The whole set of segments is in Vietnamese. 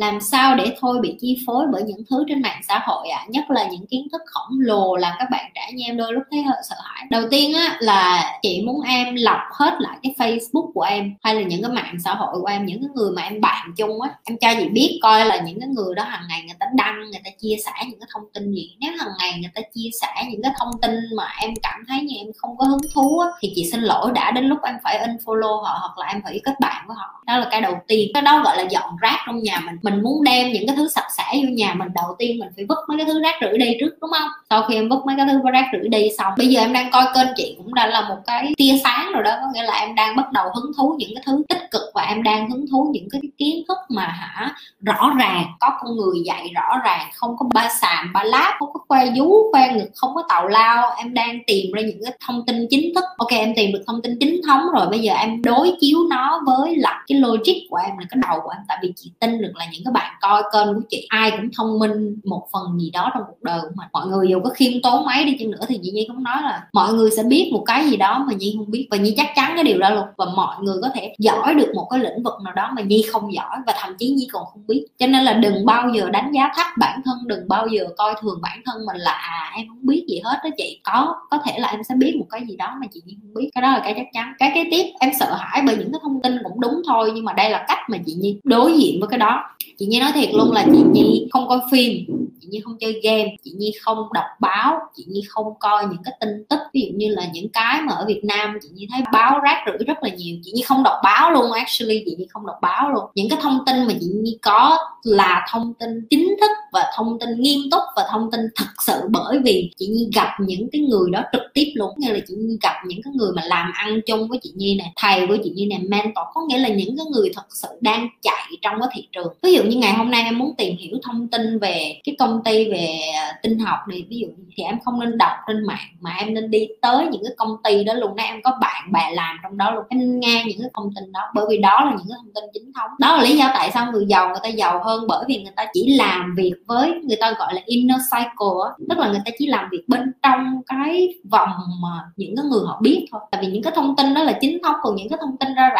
Làm sao để thôi bị chi phối bởi những thứ trên mạng xã hội ạ? À? nhất là những kiến thức khổng lồ làm các bạn trẻ như em đôi lúc thấy hơi sợ hãi. Đầu tiên á, là chị muốn em lọc hết lại cái facebook của em, hay là những cái mạng xã hội của em, những cái người mà em bạn chung á. Em cho chị biết coi là những cái người đó hàng ngày người ta đăng, người ta chia sẻ những cái thông tin gì. Nếu hàng ngày người ta chia sẻ những cái thông tin mà em cảm thấy như em không có hứng thú á, thì chị xin lỗi đã đến lúc em phải unfollow họ hoặc là em phải kết bạn với họ. Đó là cái đầu tiên. Cái đó gọi là dọn rác trong nhà mình. Mình mình muốn đem những cái thứ sạch sẽ vô nhà mình, đầu tiên mình phải vứt mấy cái thứ rác rưởi đi trước, đúng không? Sau khi em vứt mấy cái thứ rác rưởi đi xong, bây giờ em đang coi kênh chị cũng đã là một cái tia sáng rồi đó, có nghĩa là em đang bắt đầu hứng thú những cái thứ tích cực và em đang hứng thú những cái kiến thức mà hả, rõ ràng, có con người dạy rõ ràng, không có ba sàm, ba láp, không có khoe vú khoe ngực, không có tào lao. Em đang tìm ra những cái thông tin chính thức. Ok, em tìm được thông tin chính thống rồi, bây giờ em đối chiếu nó với lại cái logic của em là cái đầu của em, tại vì chị tin được là những cái bạn coi kênh của chị, ai cũng thông minh một phần gì đó trong cuộc đời của mình. Mọi người dù có khiêm tốn mấy đi chăng nữa thì chị nhi cũng nói là mọi người sẽ biết một cái gì đó mà nhi không biết. Và nhi chắc chắn cái điều đó luôn. Và mọi người có thể giỏi được một cái lĩnh vực nào đó mà nhi không giỏi và thậm chí nhi còn không biết. Cho nên là đừng bao giờ đánh giá thấp bản thân, đừng bao giờ coi thường bản thân mình là à em không biết gì hết đó chị. Có có thể là em sẽ biết một cái gì đó mà chị nhi không biết. Cái đó là cái chắc chắn. Cái kế tiếp em sợ hãi bởi những cái thông tin cũng đúng thôi, nhưng mà đây là cách mà chị nhi đối diện với cái đó chị nhi nói thiệt luôn là chị nhi không coi phim, chị nhi không chơi game, chị nhi không đọc báo, chị nhi không coi những cái tin tức, ví dụ như là những cái mà ở việt nam chị nhi thấy báo rác rưởi rất là nhiều. Chị nhi không đọc báo luôn, actually chị nhi không đọc báo luôn. Những cái thông tin mà chị nhi có là thông tin chính thức và thông tin nghiêm túc và thông tin thật sự bởi vì chị nhi gặp những cái người đó trực tiếp luôn. Nghĩa là chị nhi gặp những cái người mà làm ăn chung với chị nhi này thầy của chị nhi này mentor. Có nghĩa là những cái người thật sự đang chạy trong cái thị trường. Ví dụ như ngày hôm nay em muốn tìm hiểu thông tin về cái công ty về à, tinh học thì ví dụ thì em không nên đọc trên mạng mà em nên đi tới những cái công ty đó luôn đó. Em có bạn bè làm trong đó luôn. Em nghe những cái thông tin đó bởi vì đó là những cái thông tin chính thống. Đó là lý do tại sao người giàu người ta giàu hơn bởi vì người ta chỉ làm việc với người ta gọi là inner cycle tức là người ta chỉ làm việc bên trong cái vòng mà những cái người họ biết thôi. Tại vì những cái thông tin đó là chính thống còn những cái thông tin ra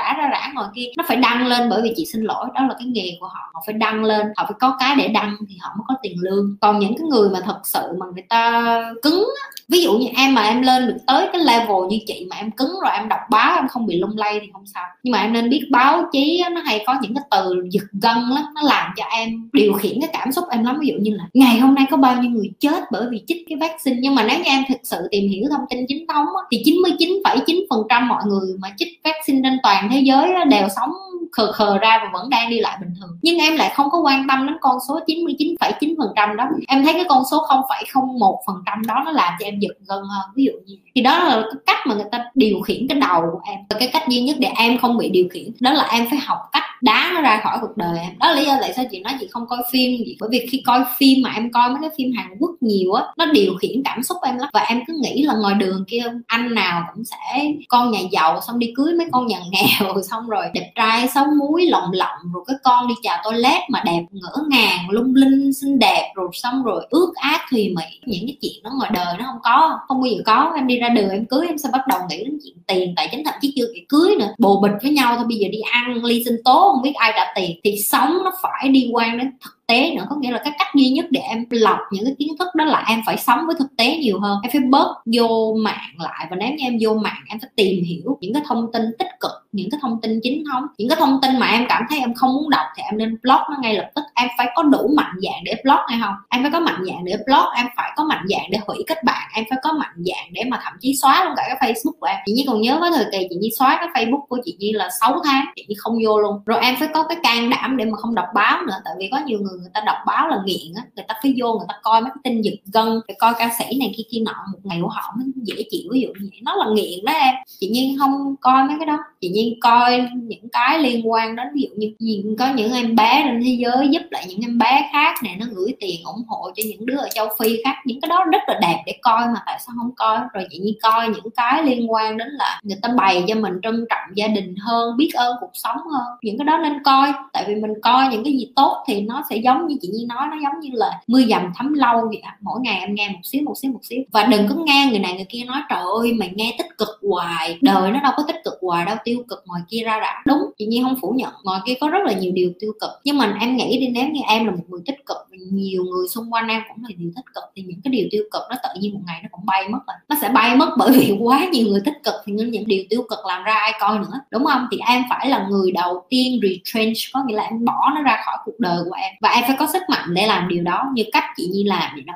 rã ngoài kia nó phải đăng lên bởi vì chị xin lỗi đó là cái nghề của họ. Họ phải đăng lên họ phải có cái để đăng thì họ mới có tiền lương. Còn những cái người mà thật sự mà người ta cứng ví dụ như em mà em lên được tới cái level như chị mà em cứng rồi em đọc báo em không bị lung lay thì không sao. Nhưng mà em nên biết báo chí nó hay có những cái từ giật gân lắm nó làm cho em điều khiển cái cảm xúc em lắm. Ví dụ như là ngày hôm nay có bao nhiêu người chết bởi vì chích cái vaccine? Nhưng mà nếu như em thực sự tìm hiểu thông tin chính thống thì 99,9 phần trăm mọi người mà chích vaccine trên toàn thế giới đều sống khờ khờ ra và vẫn đang đi lại bình thường. Nhưng em lại không có quan tâm đến con số 99,9 phần trăm đó. Em thấy cái con số 0,01 phần trăm đó nó làm cho em giật gân hơn. Ví dụ như thì đó là cái cách mà người ta điều khiển cái đầu của em. Và cái cách duy nhất để em không bị điều khiển đó là em phải học cách đá nó ra khỏi cuộc đời em đó là lý do tại sao chị nói chị không coi phim gì. Bởi vì khi coi phim mà em coi mấy cái phim Hàn Quốc nhiều á, nó điều khiển cảm xúc em lắm. Và em cứ nghĩ là ngoài đường kia, anh nào cũng sẽ, con nhà giàu xong đi cưới mấy con nhà nghèo, xong rồi đẹp trai xấu muối lộng lộng, rồi cái con đi chào toilet mà đẹp, ngỡ ngàng, lung linh, xinh đẹp, rồi xong rồi ước ác thùy mỹ những cái chuyện đó ngoài đời nó không có, không bao giờ có. Em đi ra đường, em cưới, em sẽ bắt đầu nghĩ đến chuyện tiền, tài chính, thậm chí chưa kịp cưới nữa. Bồ bịch với nhau thôi, bây giờ đi ăn, ly sinh tố không biết ai trả tiền thì sống nó phải đi quan đến thực tế nữa. Có nghĩa là cái cách duy nhất để em lọc những cái kiến thức đó là em phải sống với thực tế nhiều hơn. Em phải bớt vô mạng lại và nếu như em vô mạng, em phải tìm hiểu những cái thông tin tích cực, những cái thông tin chính thống. Những cái thông tin mà em cảm thấy em không muốn đọc thì em nên block nó ngay lập tức. Em phải có đủ mạnh dạng để block hay không? Em phải có mạnh dạng để block, em phải có mạnh dạng để hủy kết bạn, em phải có mạnh dạng để mà thậm chí xóa luôn cả cái facebook của em. Chị nhi còn nhớ cái thời kỳ chị nhi xóa cái facebook của chị nhi là 6 tháng, chị nhi không vô luôn. Rồi em phải có cái can đảm để mà không đọc báo nữa, tại vì có nhiều người người ta đọc báo là nghiện á, người ta phải vô người ta coi mấy cái tin giật gân phải coi ca sĩ này kia kia nọ, một ngày của họ mới dễ chịu. Ví dụ như vậy. Nó là nghiện đó em. Chị nhiên không coi mấy cái đó. Chị nhiên coi những cái liên quan đến ví dụ như gì, có những em bé trên thế giới giúp lại những em bé khác này nó gửi tiền ủng hộ cho những đứa ở châu phi khác. Những cái đó rất là đẹp để coi mà tại sao không coi? Rồi chị nhiên coi những cái liên quan đến là người ta bày cho mình trân trọng gia đình hơn, biết ơn cuộc sống hơn. Những cái đó nên coi. Tại vì mình coi những cái gì tốt thì nó sẽ giống như chị nhi nói, nó giống như là mưa dầm thấm lâu vậy mỗi ngày em nghe một xíu một xíu một xíu. Và đừng có nghe người này người kia nói, trời ơi, mày nghe tích cực hoài. Đời nó đâu có tích cực hoài đâu, tiêu cực ngoài kia ra đã đúng, chị nhi không phủ nhận, ngoài kia có rất là nhiều điều tiêu cực. Nhưng mà em nghĩ đi, nếu như em là một người tích cực, nhiều người xung quanh em cũng là điều tích cực, thì những cái điều tiêu cực nó tự nhiên một ngày nó cũng bay mất rồi. Nó sẽ bay mất bởi vì quá nhiều người tích cực, thì những điều tiêu cực làm ra ai coi nữa, đúng không? Thì em phải là người đầu tiên retrench, có nghĩa là em bỏ nó ra khỏi cuộc đời của em. Và em phải có sức mạnh để làm điều đó như cách chị Nhi làm vậy đó.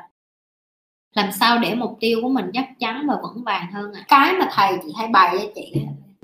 Làm sao để mục tiêu của mình chắc chắn và vững vàng hơn à. cái mà thầy chị hay bày cho chị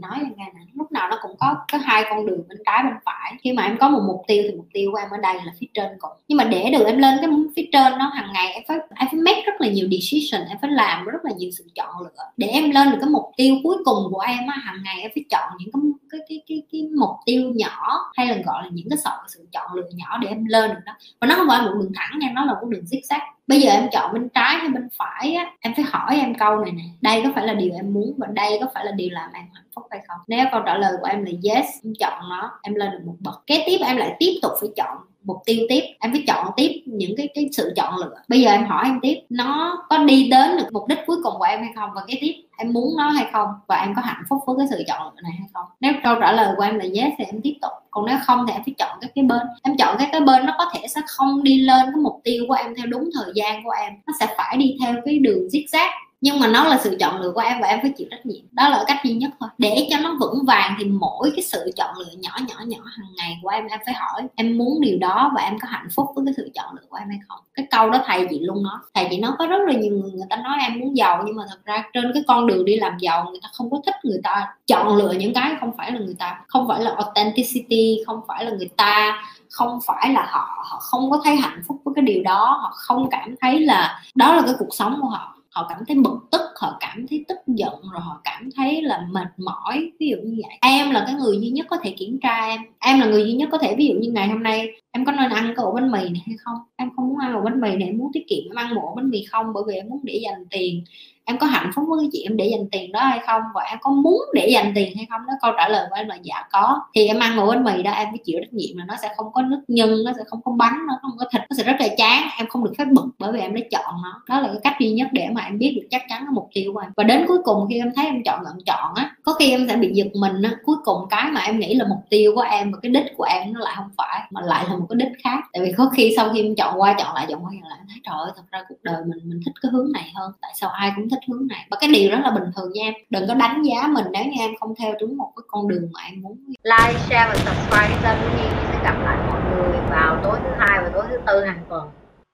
nói là nghe này lúc nào nó cũng có có hai con đường bên trái bên phải. Khi mà em có một mục tiêu thì mục tiêu của em ở đây là phía trên cùng nhưng mà để được em lên cái phía trên nó hàng ngày em phải em phải make rất là nhiều decision, em phải làm rất là nhiều sự chọn lựa. Để em lên được cái mục tiêu cuối cùng của em á hàng ngày em phải chọn những cái cái cái cái, cái mục tiêu nhỏ hay là gọi là những cái sự, sự chọn lựa nhỏ để em lên được đó. Và nó không phải một đường thẳng nha nó là một đường zigzag. Bây giờ em chọn bên trái hay bên phải á em phải hỏi em câu này nè. Đây có phải là điều em muốn và đây có phải là điều làm em hạnh phúc hay không? Nếu câu trả lời của em là yes em chọn nó em lên được một bậc. Kế tiếp em lại tiếp tục phải chọn mục tiêu tiếp, em phải chọn tiếp những cái cái sự chọn lựa. Bây giờ em hỏi em tiếp, nó có đi đến được mục đích cuối cùng của em hay không và cái tiếp em muốn nó hay không và em có hạnh phúc với cái sự chọn lựa này hay không? Nếu câu trả lời của em là yes thì em tiếp tục. Còn nếu không thì em phải chọn các cái bên. Em chọn các cái bên nó có thể sẽ không đi lên cái mục tiêu của em theo đúng thời gian của em. Nó sẽ phải đi theo cái đường zigzag nhưng mà nó là sự chọn lựa của em và em phải chịu trách nhiệm. Đó là cách duy nhất thôi. Để cho nó vững vàng thì mỗi cái sự chọn lựa nhỏ nhỏ nhỏ hàng ngày của em em phải hỏi em muốn điều đó và em có hạnh phúc với cái sự chọn lựa của em hay không. Cái câu đó thầy chị luôn nói thầy chị nói có rất là nhiều người người ta nói em muốn giàu nhưng mà thật ra trên cái con đường đi làm giàu người ta không có thích người ta chọn lựa những cái không phải là người ta, không phải là authenticity, không phải là người ta, không phải là họ họ không có thấy hạnh phúc với cái điều đó, họ không cảm thấy là đó là cái cuộc sống của họ họ cảm thấy bực tức, họ cảm thấy tức giận, rồi họ cảm thấy là mệt mỏi. Ví dụ như vậy. Em là cái người duy nhất có thể kiểm tra em. Em là người duy nhất có thể, ví dụ như ngày hôm nay em có nên ăn cái ổ bánh mì này hay không? Em không muốn ăn ổ bánh mì này, em muốn tiết kiệm, em ăn một ổ bánh mì không? Bởi vì em muốn để dành tiền em có hạnh phúc với chị em để dành tiền đó hay không? Và em có muốn để dành tiền hay không? Đó câu trả lời của em là dạ có. Thì em ăn một bánh mì đó, em phải chịu trách nhiệm là nó sẽ không có nước nhân, nó sẽ không có bánh, nó không có thịt, nó sẽ rất là chán. Em không được phép bực bởi vì em đã chọn nó. Đó là cái cách duy nhất để mà em biết được chắc chắn cái mục tiêu của em. Và đến cuối cùng khi em thấy em chọn lựa chọn á, có khi em sẽ bị giật mình á. Cuối cùng cái mà em nghĩ là mục tiêu của em và cái đích của em nó lại không phải, mà lại là một cái đích khác. Tại vì có khi sau khi em chọn qua chọn lại, chọn qua chọn lại thấy, trời ơi, thật ra cuộc đời mình mình thích cái hướng này hơn. Tại sao ai cũng thích hướng này. Và cái điều đó là bình thường nha em. Đừng có đánh giá mình nếu như em không theo đúng một cái con đường mà em muốn. Like, share và subscribe kênh của Nhi sẽ gặp lại mọi người vào tối thứ hai và tối thứ tư hàng tuần.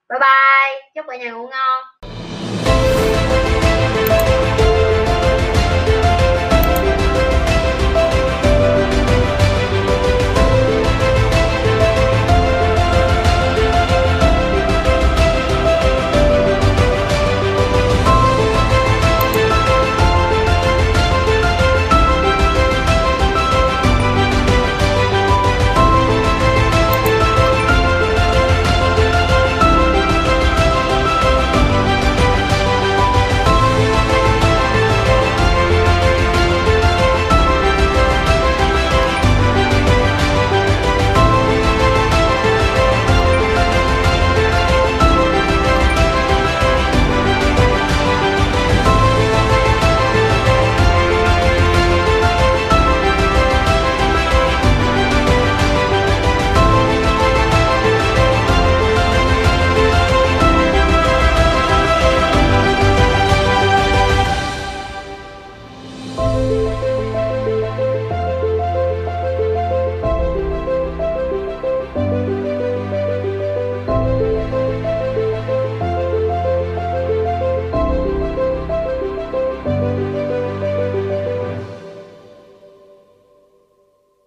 Bye bye. Chúc cả nhà ngủ ngon.